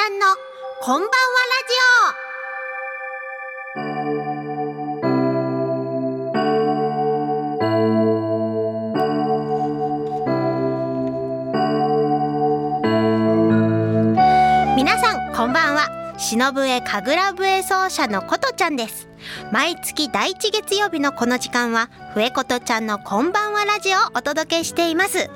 ちゃんのこんばんはラジオ。皆さんこんばんは。篠笛神楽笛奏者のことちゃんです。毎月第一月曜日のこの時間は笛ことちゃんのこんばんはラジオをお届けしています。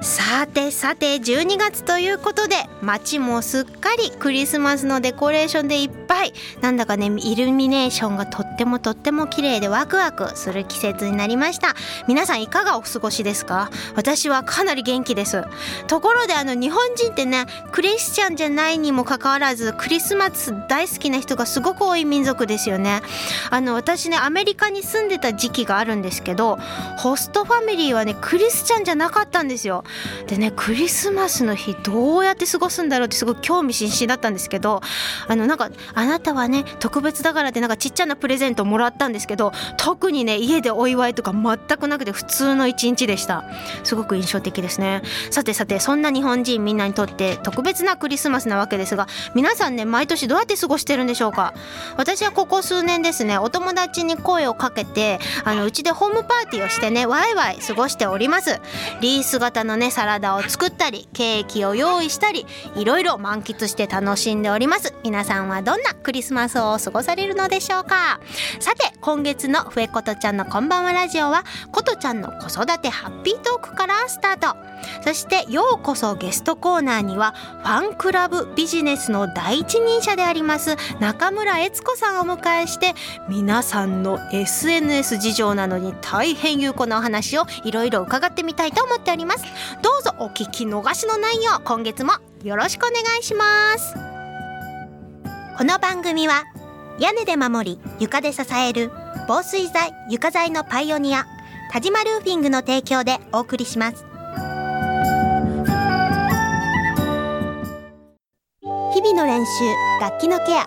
さてさて12月ということで街もすっかりクリスマスのデコレーションでいっぱい。なんだかねイルミネーションがとってもとっても綺麗でワクワクする季節になりました。皆さんいかがお過ごしですか？私はかなり元気です。ところであの日本人ってねクリスチャンじゃないにもかかわらずクリスマス大好きな人がすごく多い民族ですよね。あの私ねアメリカに住んでた時期があるんですけどホストファミリーはねクリスチャンじゃなかったんですですよ。でねクリスマスの日どうやって過ごすんだろうってすごい興味津々だったんですけどあのなんかあなたはね特別だからってなんかちっちゃなプレゼントもらったんですけど特にね家でお祝いとか全くなくて普通の一日でした。すごく印象的ですね。さてさてそんな日本人みんなにとって特別なクリスマスなわけですが皆さんね毎年どうやって過ごしてるんでしょうか？私はここ数年ですねお友達に声をかけてあのうちでホームパーティーをしてねワイワイ過ごしております。リース型のねサラダを作ったりケーキを用意したりいろいろ満喫して楽しんでおります。皆さんはどんなクリスマスを過ごされるのでしょうか？さて今月のふえことちゃんのこんばんはラジオはことちゃんの子育てハッピートークからスタート。そしてようこそゲストコーナーにはファンクラブビジネスの第一人者であります中村悦子さんをお迎えして皆さんの SNS 事情なのに大変有効なお話をいろいろ伺ってみたいと思っております。どうぞお聞き逃しのないよう今月もよろしくお願いします。この番組は屋根で守り床で支える防水材床材のパイオニア田島ルーフィングの提供でお送りします。日々の練習楽器のケア。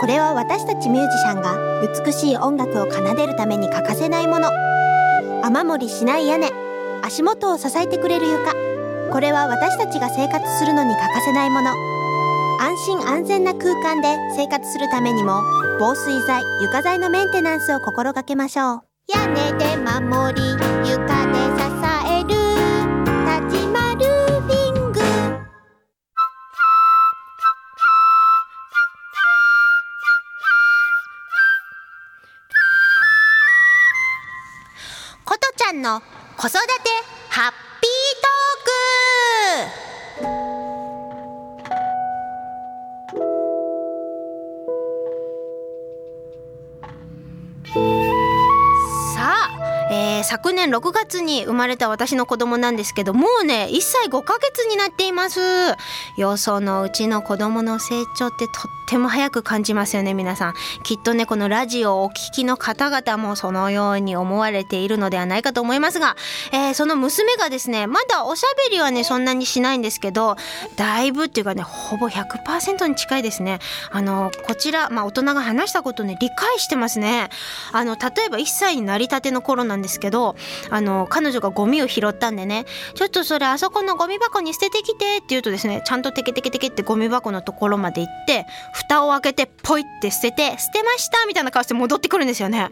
これは私たちミュージシャンが美しい音楽を奏でるために欠かせないもの。雨漏りしない屋根。足元を支えてくれる床。これは私たちが生活するのに欠かせないもの。安心安全な空間で生活するためにも防水材床材のメンテナンスを心がけましょう。屋根で守り床で支える。田島ルーフィング。ことちゃんの子育てハッ昨年6月に生まれた私の子供なんですけどもうね1歳5ヶ月になっています。よそのうちの子供の成長ってとっても早く感じますよね皆さん。きっとねこのラジオをお聞きの方々もそのように思われているのではないかと思いますが、えーその娘がですねまだおしゃべりはねそんなにしないんですけどだいぶっていうかねほぼ100%に近いですね。あのこちら、まあ、大人が話したことね理解してますね。あの例えば1歳になりたての頃なんですけどあの彼女がゴミを拾ったんでね。ちょっとそれあそこのゴミ箱に捨ててきてって言うとですねちゃんとテケテケテケってゴミ箱のところまで行って蓋を開けてポイって捨てて捨てましたみたいな顔して戻ってくるんですよね。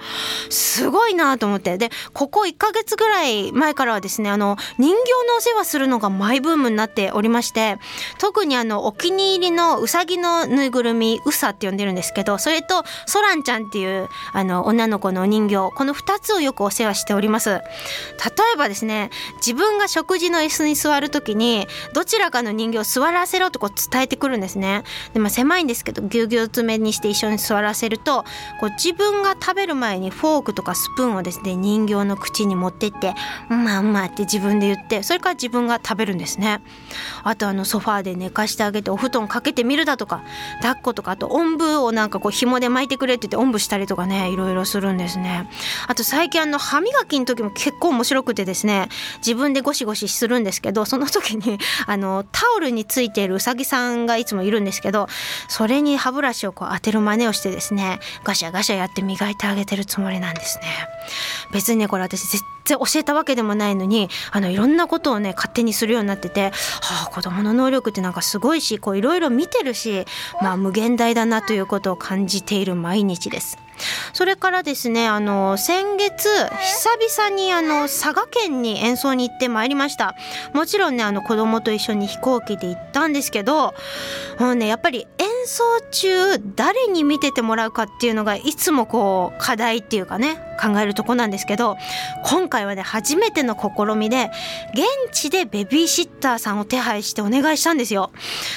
すごいなと思って。でここ1ヶ月ぐらい前からはですねあの人形のお世話するのがマイブームになっておりまして特にあのお気に入りのうさぎのぬいぐるみうさって呼んでるんですけどそれとソランちゃんっていうあの女の子のお人形この2つをよくお世話しております。ます。例えばですね自分が食事の椅子に座る時にどちらかの人形を座らせろとこう伝えてくるんですね。で、まあ、狭いんですけどぎゅうぎゅう詰めにして一緒に座らせるとこう自分が食べる前にフォークとかスプーンをですね人形の口に持ってって「うまうま」って自分で言ってそれから自分が食べるんですね。あとあのソファーで寝かしてあげてお布団かけてみるだとか抱っことかあとおんぶをなんかこう紐で巻いてくれって言っておんぶしたりとかねいろいろするんですね。あと最近あの歯磨きの時も結構面白くてですね自分でゴシゴシするんですけどその時に あのタオルについているうさぎさんがいつもいるんですけどそれに歯ブラシをこう当てる真似をしてですねガシャガシャやって磨いてあげてるつもりなんですね。別にねこれ私絶然教えたわけでもないのにあのいろんなことをね勝手にするようになってて、はあ、子供の能力ってなんかすごいしこういろいろ見てるし、まあ、無限大だなということを感じている毎日です。それからですねあの先月久々にあの佐賀県に演奏に行ってまいりましたもちろんねあの子供と一緒に飛行機で行ったんですけどもうねやっぱり演奏中誰に見ててもらうかっていうのがいつもこう課題っていうかね考えるとこなんですけど今回はね初めての試みで現地でベビーシッターさんを手配してお願いしたんですよ。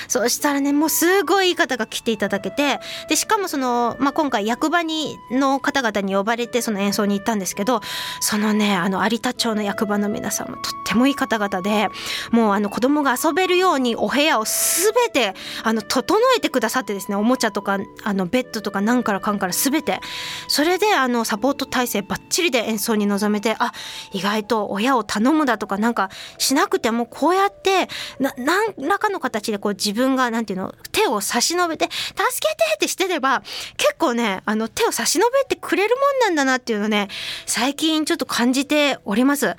そしたらねもうすごいいい方が来ていただけてでしかもその、まあ、今回役場にの方々に呼ばれてその演奏に行ったんですけどそのねあの有田町の役場の皆さんもとってもいい方々でもうあの子供が遊べるようにお部屋を全てあの整えてくださってさってですねおもちゃとかあのベッドとか何からかんから全て。それであのサポート体制ばっちりで演奏に臨めてあ意外と親を頼むだとかなんかしなくてもこうやって何らかの形でこう自分がなんていうの手を差し伸べて助けてってしてれば結構ねあの手を差し伸べてくれるもんなんだなっていうのね最近ちょっと感じております。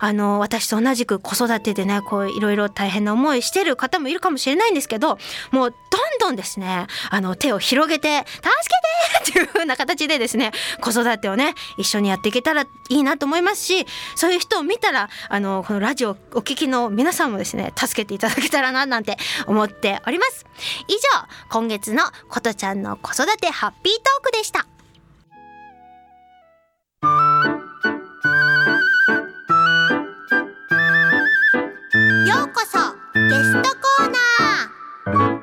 あの私と同じく子育てでねこういろいろ大変な思いしてる方もいるかもしれないんですけどもうどんどんですねね。あの手を広げて助けてっていう風な形でですね子育てをね一緒にやっていけたらいいなと思いますしそういう人を見たらあのこのラジオお聞きの皆さんもですね助けていただけたらななんて思っております。以上今月のことちゃんの子育てハッピートークでした。ようこそゲストコーナー。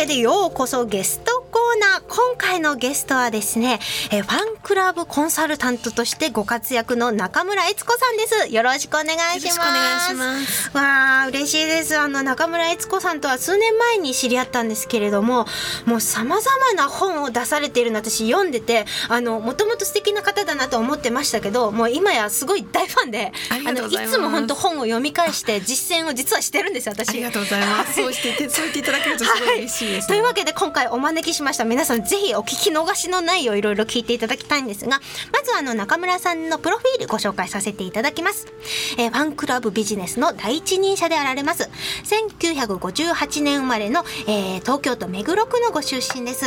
けでようこそゲストコーナー。今回のゲストはですねえファンクラブコンサルタントとしてご活躍の中村悦子さんです。よろしくお願いします。お願いします。わあ嬉しいです。あの中村悦子さんとは数年前に知り合ったんですけれどももうさまざまな本を出されているの私読んでてあのもともと素敵な方だなと思ってましたけどもう今やすごい大ファンであのいつも本当本を読み返して実践を実はしてるんです私。ありがとうございます。そうしてそう言っていただけるとすごい嬉しいです、ね。はい、というわけで今回お招きしました皆さんぜひお聞き逃しのないをいろいろ聞いていただきたいんですがまずはあの中村さんのプロフィールご紹介させていただきます、えー、ファンクラブビジネスの第一人者であられます。1958年生まれの、えー、東京都目黒区のご出身です、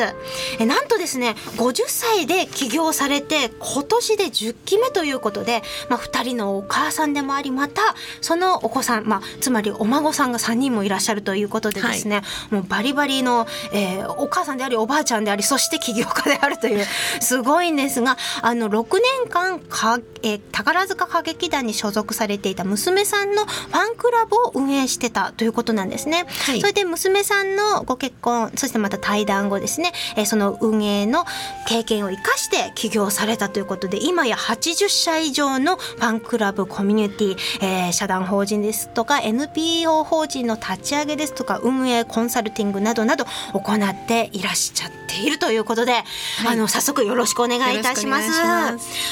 えー、なんとですね50歳で起業されて今年で10期目ということで、まあ、2人のお母さんでもありまたそのお子さん、まあ、つまりお孫さんが3人もいらっしゃるということでですね、はい、もうバリバリの、えー、お母さんでありおばあちゃんでありそして起業家であるというすごいんですがあの6年間か、えー、宝塚歌劇団に所属されていた娘さんのファンクラブを運営してたということなんですね。はい、それで娘さんのご結婚そしてまた対談後ですね、えー、その運営の経験を生かして起業されたということで今や80社以上のファンクラブコミュニティ、えー、社団法人ですとか NPO 法人の立ち上げですとか運営コンサルティングなどなど行っていらっしゃっているということで、はい、あの早速よろしくお願いいたします。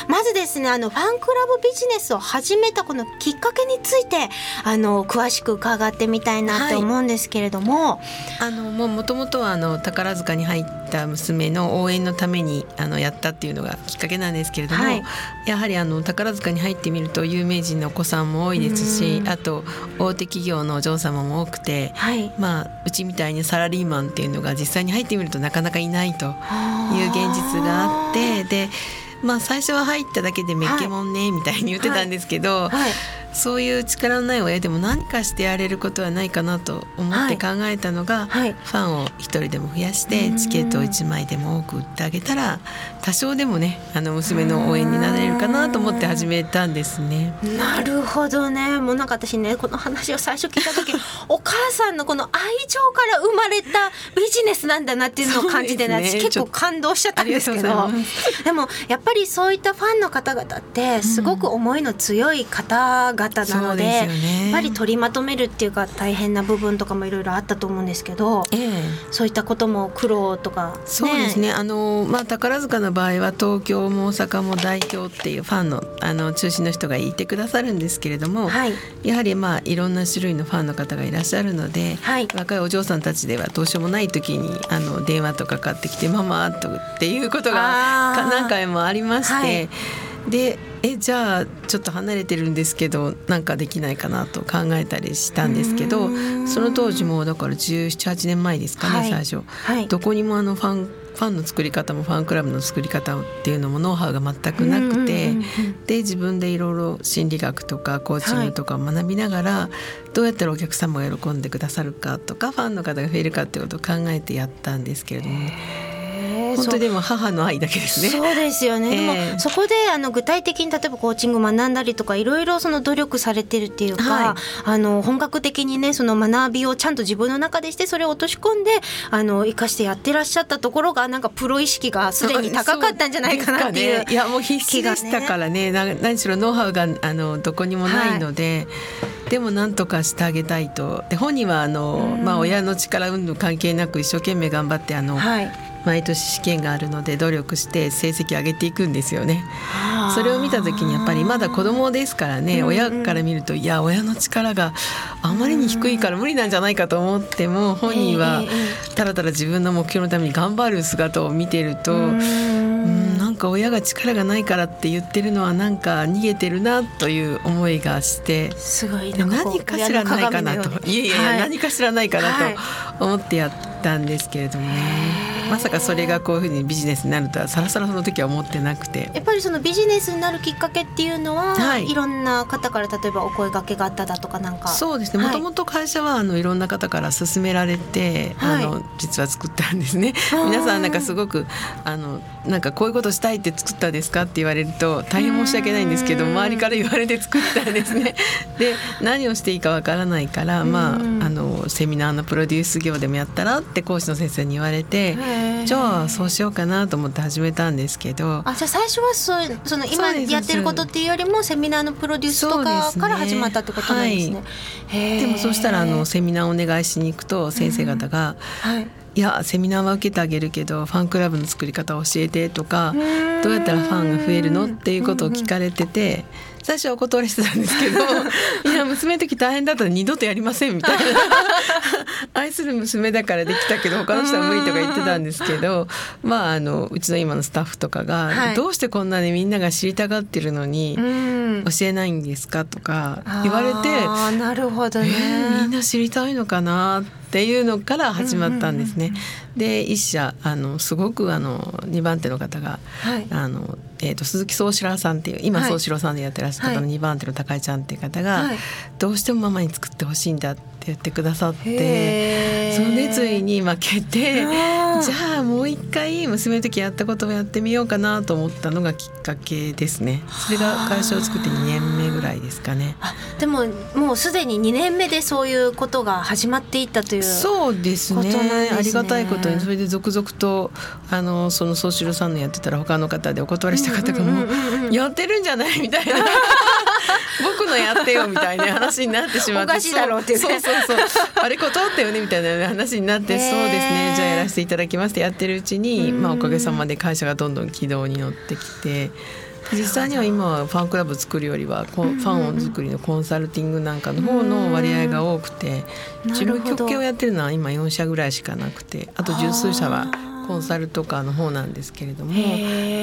まずですねあのファンクラブビジネスを始めたこのきっかけについてあの詳しく伺ってみたいなと思うんですけれども、はい、あのもうもともとはあの宝塚に入った娘の応援のためにあのやったっていうのがきっかけなんですけれども、はい、やはりあの宝塚に入ってみると有名人のお子さんも多いですしあと大手企業のお嬢様も多くて、はい、まあうちみたいにサラリーマンっていうのが実際に入ってみるとなかなかいないという現実があってでまあ最初は入っただけでめっけもんねみたいに言ってたんですけど、はい。はい、そういう力のない親でも何かしてやれることはないかなと思って考えたのが、はい、ファンを一人でも増やしてチケットを1枚でも多く売ってあげたら多少でもねあの娘の応援になれるかなと思って始めたんですね。なるほどね。もうなんか私ねこの話を最初聞いた時 お母さんのこの愛情から生まれたビジネスなんだなっていうのを感じてね、ね、私結構感動しちゃったんですけど。でもやっぱりそういったファンの方々ってすごく思いの強い方が方なので、ね、やっぱり取りまとめるっていうか大変な部分とかもいろいろあったと思うんですけど、ええ、そういったことも苦労とか、ね、そうですね。あの、まあ、宝塚の場合は東京も大阪も代表っていうファンのあの中心の人がいてくださるんですけれども、はい、やはりまあいろんな種類のファンの方がいらっしゃるので、はい、若いお嬢さんたちではどうしようもない時にあの電話とかかってきて「ママ」とっていうことが何回もありまして。はい。でえじゃあちょっと離れてるんですけどなんかできないかなと考えたりしたんですけどその当時もだから1718年前ですかね、はい、最初、はい、どこにもあのファンファンの作り方もファンクラブの作り方っていうのもノウハウが全くなくて、で自分でいろいろ心理学とかコーチングとかを学びながら、はい、どうやったらお客様が喜んでくださるかとかファンの方が増えるかっていうことを考えてやったんですけれども、ね。本当でも母の愛だけですね。そうですよね。えー、でもそこであの具体的に例えばコーチング学んだりとかいろいろその努力されてるっていうか、はい、あの本格的にねその学びをちゃんと自分の中でしてそれを落とし込んであの生かしてやってらっしゃったところがなんかプロ意識がすでに高かったんじゃないかなっていう、ね、いやもう必死でしたからね。ね何しろノウハウがあのどこにもないので。はいでも何とかしてあげたいとで本人はあの、まあ、親の力運動関係なく一生懸命頑張ってあの、はい、毎年試験があるので努力して成績上げていくんですよね。それを見た時にやっぱりまだ子供ですからね、親から見るといや親の力があまりに低いから無理なんじゃないかと思っても本人はただただ自分の目標のために頑張る姿を見てると。うん。なんか親が力がないからって言ってるのはなんか逃げてるなという思いがしてすごい。何かしらないかなと。いやいや、はい、何かしらないかなと思ってやったんですけれどもね。まさかそれがこういうふうにビジネスになるとはさらさらその時は思ってなくて。やっぱりそのビジネスになるきっかけっていうのは、はい、いろんな方から例えばお声がけがあっただとかなんか。そうですね。もともと会社はあのいろんな方から勧められて、はい、あの実は作ったんですね。皆さんなんかすごくあのなんかこういうことしたいって作ったんですかって言われると大変申し訳ないんですけど周りから言われて作ったんですね。で何をしていいかわからないからまああのセミナーのプロデュース業でもやったらって講師の先生に言われてじゃあそうしようかなと思って始めたんですけどあじゃあ最初はそうその今やってることっていうよりもセミナーのプロデュースとかから始まったってことなんですね。でねはい、でもそしたらあのセミナーお願いしに行くと先生方が、うん。はいいやセミナーは受けてあげるけどファンクラブの作り方を教えてとかどうやったらファンが増えるのっていうことを聞かれてて最初はお断りしてたんですけど いや娘の時大変だったら二度とやりませんみたいな。愛する娘だからできたけど他の人は無理とか言ってたんですけどまああのうちの今のスタッフとかが、はい、どうしてこんなにみんなが知りたがってるのに教えないんですかとか言われてなるほどね、えー、みんな知りたいのかなってっていうのから始まったんですね。で一社あのすごくあの2番手の方が、はい、あのえーと、鈴木宗志郎さんっていう今宗志郎さんでやってらっしゃる方の2番手の高井ちゃんっていう方が、はい、どうしてもママに作ってほしいんだって言ってくださってその熱意に負けてじゃあもう一回娘の時やったことをやってみようかなと思ったのがきっかけですね。それが会社を作って2年目ぐらいですかね。でももうすでに2年目でそういうことが始まっていったというそうですね、ね、ありがたいことにそれで続々とあのその宗志郎さんのやってたら他の方でお断りして方がもうやってるんじゃないみたいな。僕のやってよみたいな話になってしまって。おかしいだろうっていう、ね、そうそうそう。あれ断ったよねみたいな話になって、そうですね。じゃあやらせていただきますってやってるうちに、まあ、おかげさまで会社がどんどん軌道に乗ってきて。実際には今はファンクラブ作るよりはファン作りのコンサルティングなんかの方の割合が多くて事務局系をやってるのは今4社ぐらいしかなくてあと十数社はコンサルとかの方なんですけれども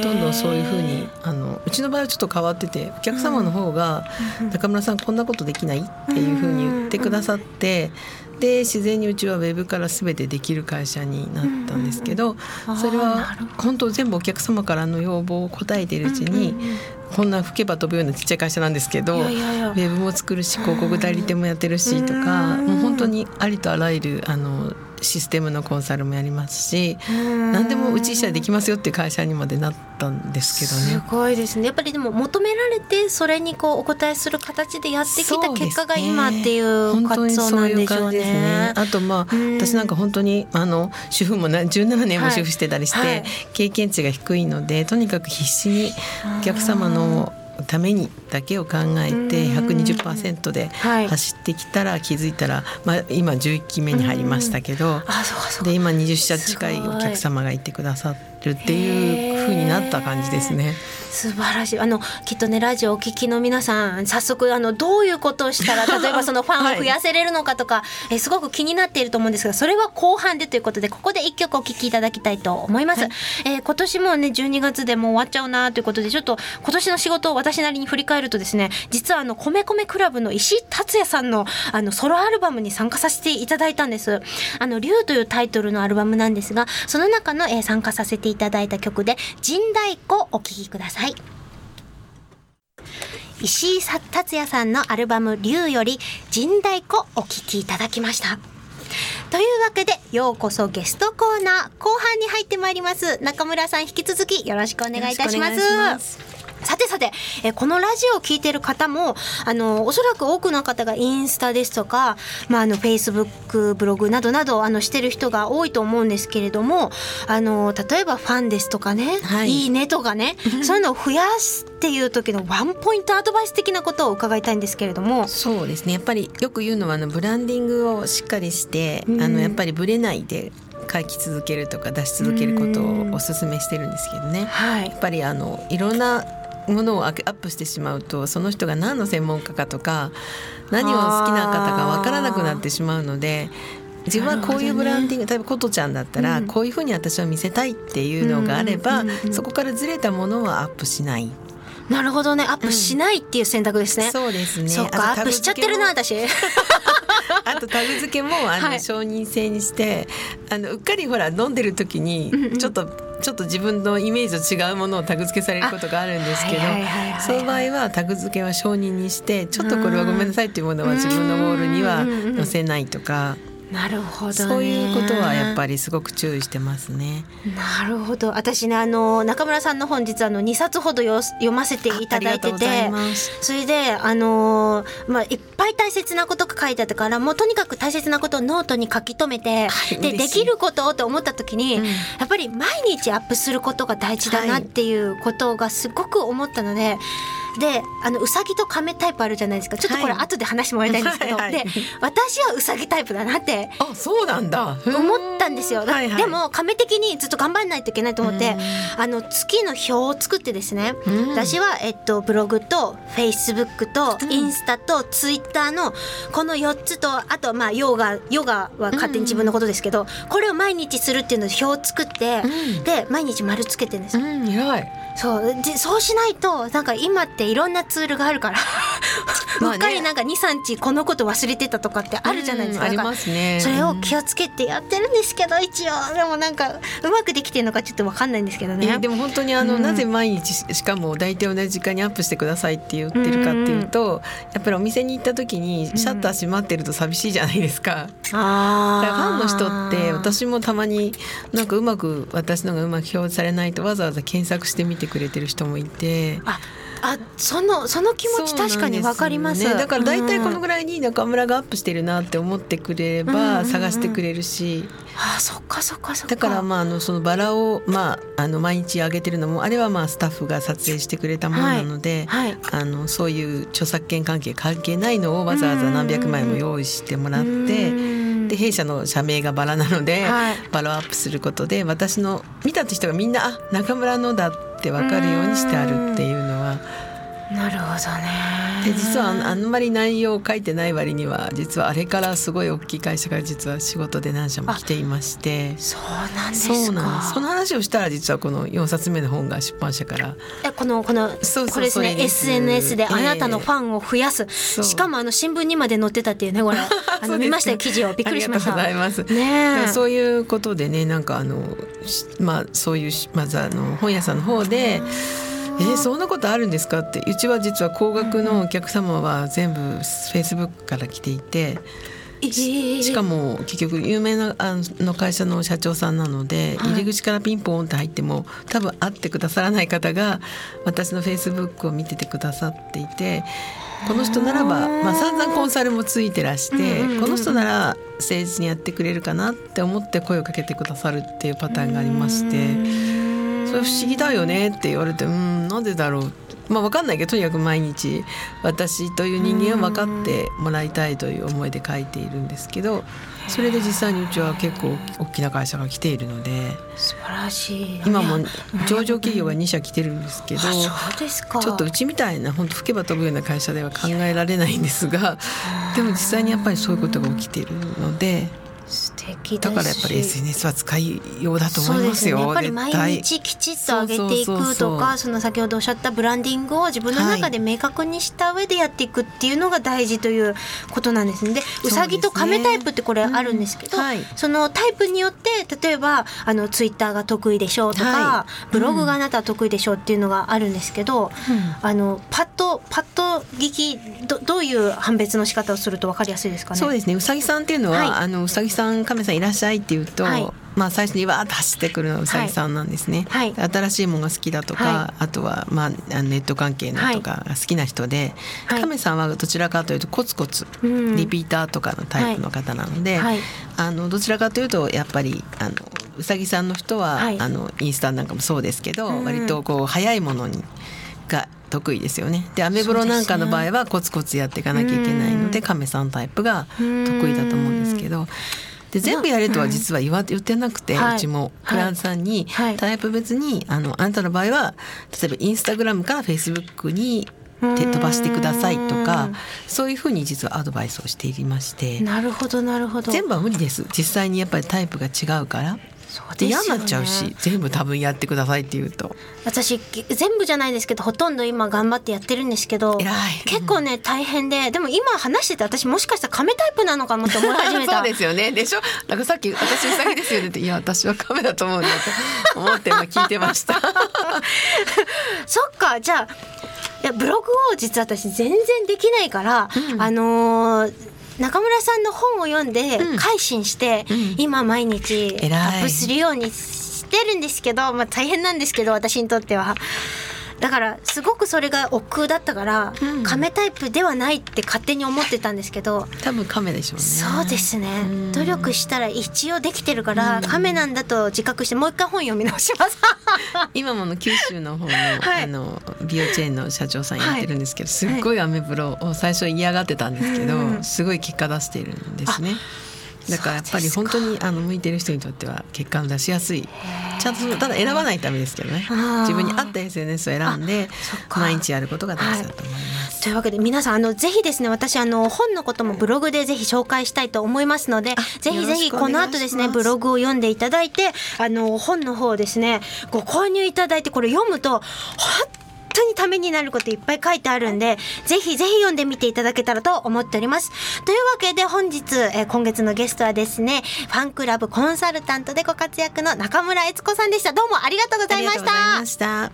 どんどんそういうふうにあのうちの場合はちょっと変わっててお客様の方が「中村さんこんなことできない?」っていうふうに言ってくださってで自然にうちはウェブから全てできる会社になったんですけどそれは本当全部お客様からの要望を答えているうちにこんな吹けば飛ぶようなちっちゃい会社なんですけどウェブも作るし広告代理店もやってるしとかもう本当にありとあらゆるあのシステムのコンサルもやりますし何でもうち社できますよっていう会社にまでなったんですけどね。すごいですね。やっぱりでも求められてそれにこうお答えする形でやってきた結果が今っていう活動なんでしょうね。うねあとまあ私なんか本当にあの主婦も17年も主婦してたりして、はい。はい、経験値が低いのでとにかく必死にお客様のためにだけを考えて120%ではい。走ってきたら気づいたら、まあ、今11期目に入りましたけど、で今20社近いお客様がいてくださるっていう風になった感じですね。素晴らしい。あのきっとねラジオお聞きの皆さん早速あのどういうことをしたら 例えばそのファンを増やせれるのかとか、えーすごく気になっていると思うんですがそれは後半でということでここで一曲お聴きいただきたいと思います、はい。えー今年もね12月でもう終わっちゃうなということでちょっと今年の仕事を私なりに振り返るとですね実はあの米米クラブの石井達也さんのあのソロアルバムに参加させていただいたんです。あの竜というタイトルのアルバムなんですがその中の、えー参加させていただいた曲で神太鼓お聴きください石井達也さんのアルバム「竜」より「神太鼓」お聴きいただきました。というわけでようこそゲストコーナー後半に入ってまいります。中村さん引き続きよろしくお願いいたします。さてさて、えーこのラジオを聞いてる方もあのおそらく多くの方がインスタですとか、まあ、あのフェイスブックブログなどなどあのしてる人が多いと思うんですけれどもあの例えばファンですとかね、はいいいねとかね そういうのを増やすっていう時のワンポイントアドバイス的なことを伺いたいんですけれども。そうですねやっぱりよく言うのはあのブランディングをしっかりして、うんあのやっぱりブレないで書き続けるとか出し続けることをお勧めしてるんですけどね。はいやっぱりあのいろんなものをアップしてしまうとその人が何の専門家かとか何を好きな方か分からなくなってしまうので自分はこういうブランディング、例えば琴ちゃんだったら、うんこういうふうに私は見せたいっていうのがあれば、うんうんそこからずれたものはアップしない。なるほどねアップしないっていう選択ですね。そうですね。そうかアップしちゃってるな私。あとタグ付けもあの、はい承認制にしてあのうっかりほら飲んでる時にちょっと、ちょっと自分のイメージと違うものをタグ付けされることがあるんですけどその場合はタグ付けは承認にしてちょっとこれはごめんなさいっていうものは自分のウォールには載せないとかなるほど、ね、そういうことはやっぱりすごく注意してますね。なるほど私ねあの中村さんの本実はあの2冊ほどよ読ませていただいててそれであのーまあいっぱい大切なことが書いてあったからもうとにかく大切なことをノートに書き留めて、ではい嬉しいできることをと思った時に、うんやっぱり毎日アップすることが大事だなっていうことがすごく思ったので。であのうさぎと亀タイプあるじゃないですか。ちょっとこれはい後で話してもらいたいんですけど、はい。はいで私はうさぎタイプだなってあそうなんだ。思ったんですよ。だはいはい。でも亀的にずっと頑張らないといけないと思ってうん。あの月の表を作ってですね、うん。私は、えっと、ブログとフェイスブックとうん。インスタとツイッターのこの4つとあとまあヨガヨガは勝手に自分のことですけど、これを毎日するっていうので表を作って、うん。で毎日丸つけてるんですよ。うん偉いそうそうしないとなんか今っていろんなツールがあるから。うっかりなんか23日このこと忘れてたとかってあるじゃないですか。うんありますねそれを気をつけてやってるんですけど一応でもなんかうまくできてるのかちょっとわかんないんですけどね。えーでも本当にあの、うんなぜ毎日ししかも大体同じ時間にアップしてくださいって言ってるかっていうと、やっぱりお店に行った時にシャッター閉まってると寂しいじゃないですか。あだからファンの人って私もたまになんかうまく私のがうまく表示されないとわざわざ検索してみてくれてる人もいて。ああそのその気持ち確かにわかります。ねだから大体このうんぐらいに中村がアップしてるなって思ってくれば探してくれるし、あそっかそっかそっか。だからまああのそのバラをまああの毎日上げてるのもあれはまあスタッフが撮影してくれたものなので、はい。あのそういう著作権関係関係ないのをわざわざ何百枚も用意してもらって。うん。で弊社の社名がバラなので、はい。バラをアップすることで私の見た人がみんなあ中村のだって分かるようにしてあるっていうのはなるほどね。で実はあんまり内容を書いてない割には実はあれからすごい大きい会社が実は仕事で何社も来ていまして。そうなんですか。そうなんその話をしたら実はこの4冊目の本が出版社から。えこのこのそうこれですねです SNS でええあなたのファンを増やす、そう。しかもあの新聞にまで載ってたっていうねこれ。あの見ましたよ記事を。びっくりしました。ありがとうございます。ねそういうことでねなんかあのしまあそういうしまずあの本屋さんの方で「えーそんなことあるんですか?」ってうちは実は高額のお客様は全部フェイスブックから来ていてしかも結局有名なあの会社の社長さんなので、はい入り口からピンポンって入っても多分会ってくださらない方が私のフェイスブックを見ててくださっていてこの人ならば、まあ、散々コンサルもついてらして、うんうんうんうんこの人なら誠実にやってくれるかなって思って声をかけてくださるっていうパターンがありまして。それ不思議だよねって言われてうんななぜだろう。まあ分かんないけどとにかく毎日私という人間を分かってもらいたいという思いで書いているんですけどそれで実際にうちは結構大きな会社が来ているので素晴らしい今も上場企業が2社来てるんですけど、そうちょっとうちみたいな本当吹けば飛ぶような会社では考えられないんですがでも実際にやっぱりそういうことが起きているので。素敵だからやっぱり SNS は使いようだと思いますよ。ね、やっぱり毎日きちっと上げていくとかその先ほどおっしゃったブランディングを自分の中で明確にした上でやっていくっていうのが大事ということなんですね。でうさぎと亀タイプってこれあるんですけど、うんはい、そのタイプによって例えばあのツイッターが得意でしょうとか、はい、ブログがあなたは得意でしょうっていうのがあるんですけど、うん、あのパッとパッと聞きどどういう判別の仕方をすると分かりやすいですかね？そうですね。うさぎさんっていうのは、はい、あのうさぎさん亀さんいらっしゃいって言うと、はい、まあ、最初にわーっと走ってくるのはうさぎさんなんですね。はい、新しいものが好きだとか、はい、あとは、まあ、ネット関係のとかが好きな人で、はい、亀さんはどちらかというとコツコツリピーターとかのタイプの方なので、あのどちらかというとやっぱりあのうさぎさんの人は、あのインスタなんかもそうですけど、うん、割とこう早いものにが得意ですよね。でアメブロなんかの場合はコツコツやっていかなきゃいけないので、亀さんタイプが得意だと思うんですけど。で全部やれとは実は言わ言ってなくて、うちもクラントさんにタイプ別にあのあなたの場合は例えばインスタグラムからフェイスブックに手飛ばしてくださいとかそういうふうに実はアドバイスをしていまして。なるほどなるほど。全部は無理です。実際にやっぱりタイプが違うから。で、ね、嫌になっちゃうし全部多分やってくださいって言うと。私全部じゃないですけどほとんど今頑張ってやってるんですけど結構ね大変ででも今話してて私もしかしたら亀タイプなのかもって思い始めた。そうですよね。でしょ？なんかさっき私うさぎですよねっていや私は亀だと思うんだと思って今聞いてました。そっか。じゃあいやブログを実は私全然できないから、うん、あのー中村さんの本を読んで改心して、うん、今毎日アップするようにしてるんですけど、まあ、大変なんですけど私にとっては。だからすごくそれが億劫だったから、うん、亀タイプではないって勝手に思ってたんですけど多分亀でしょうね。そうですね、努力したら一応できてるから、亀なんだと自覚してもう一回本読み直します。今もの九州の方のはい、あの美容チェーンの社長さんやってるんですけど、はい、すっごいアメブロを最初嫌がってたんですけど、すごい結果出しているんですね。だからやっぱり本当にあの向いてる人にとっては結果を出しやすい。ちゃんとただ選ばないためですけどね。自分に合った SNS を選んで毎日やることが大事だと思います。はい、というわけで皆さんあのぜひですね私あの本のこともブログでぜひ紹介したいと思いますのでぜひぜひこの後ですねブログを読んでいただいてあの本の方ですねご購入いただいてこれ読むと本当にためになることいっぱい書いてあるんで、ぜひぜひ読んでみていただけたらと思っております。というわけで本日、えー、今月のゲストはですね、ファンクラブコンサルタントでご活躍の中村悦子さんでした。どうもありがとうございました。した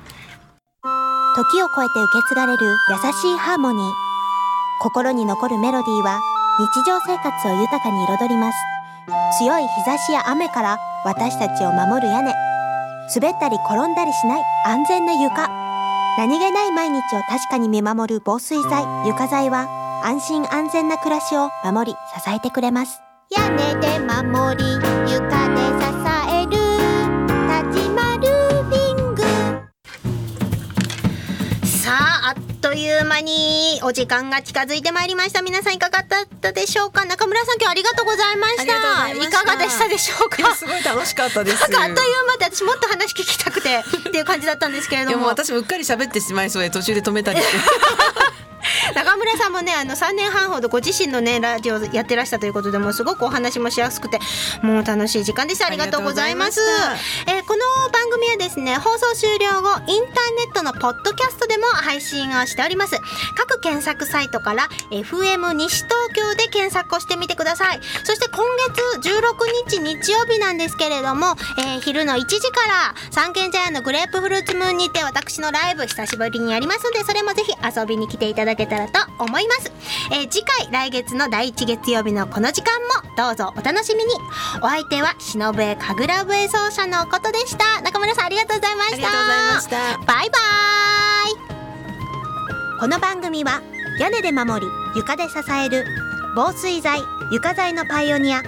時を超えて受け継がれる優しいハーモニー。心に残るメロディーは日常生活を豊かに彩ります。強い日差しや雨から私たちを守る屋根。滑ったり転んだりしない安全な床。何気ない毎日を確かに見守る防水剤、床材は安心安全な暮らしを守り支えてくれます。屋根で守り、いう間にお時間が近づいてまいりました。皆さんいかがだったでしょうか？中村さん今日ありがとうございました。いいかがでしたでしょうか？すごい楽しかったです。なんかあっという間で私もっと話聞きたくてっていう感じだったんですけれども。も私もうっかり喋ってしまいそうで途中で止めたりして。中村さんもねあの3年半ほどご自身のねラジオやってらしたということでもすごくお話もしやすくてもう楽しい時間でした。ありがとうございます。えー、この番組はですね放送終了後インターネットのポッドキャストでも配信をしております。各検索サイトから FM 西東京で検索をしてみてください。そして今月16日日曜日なんですけれども、えー、昼の1時から三軒茶屋のグレープフルーツムーンにて私のライブ久しぶりにやりますのでそれもぜひ遊びに来ていただけたらと思います、えー、次回来月の第1月曜日のこの時間もどうぞお楽しみに。お相手は忍笛神楽笛奏者のことでした。中村さんありがとうございました。バイバイ。この番組は屋根で守り床で支える防水材床材のパイオニア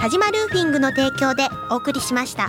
田島ルーフィングの提供でお送りしました。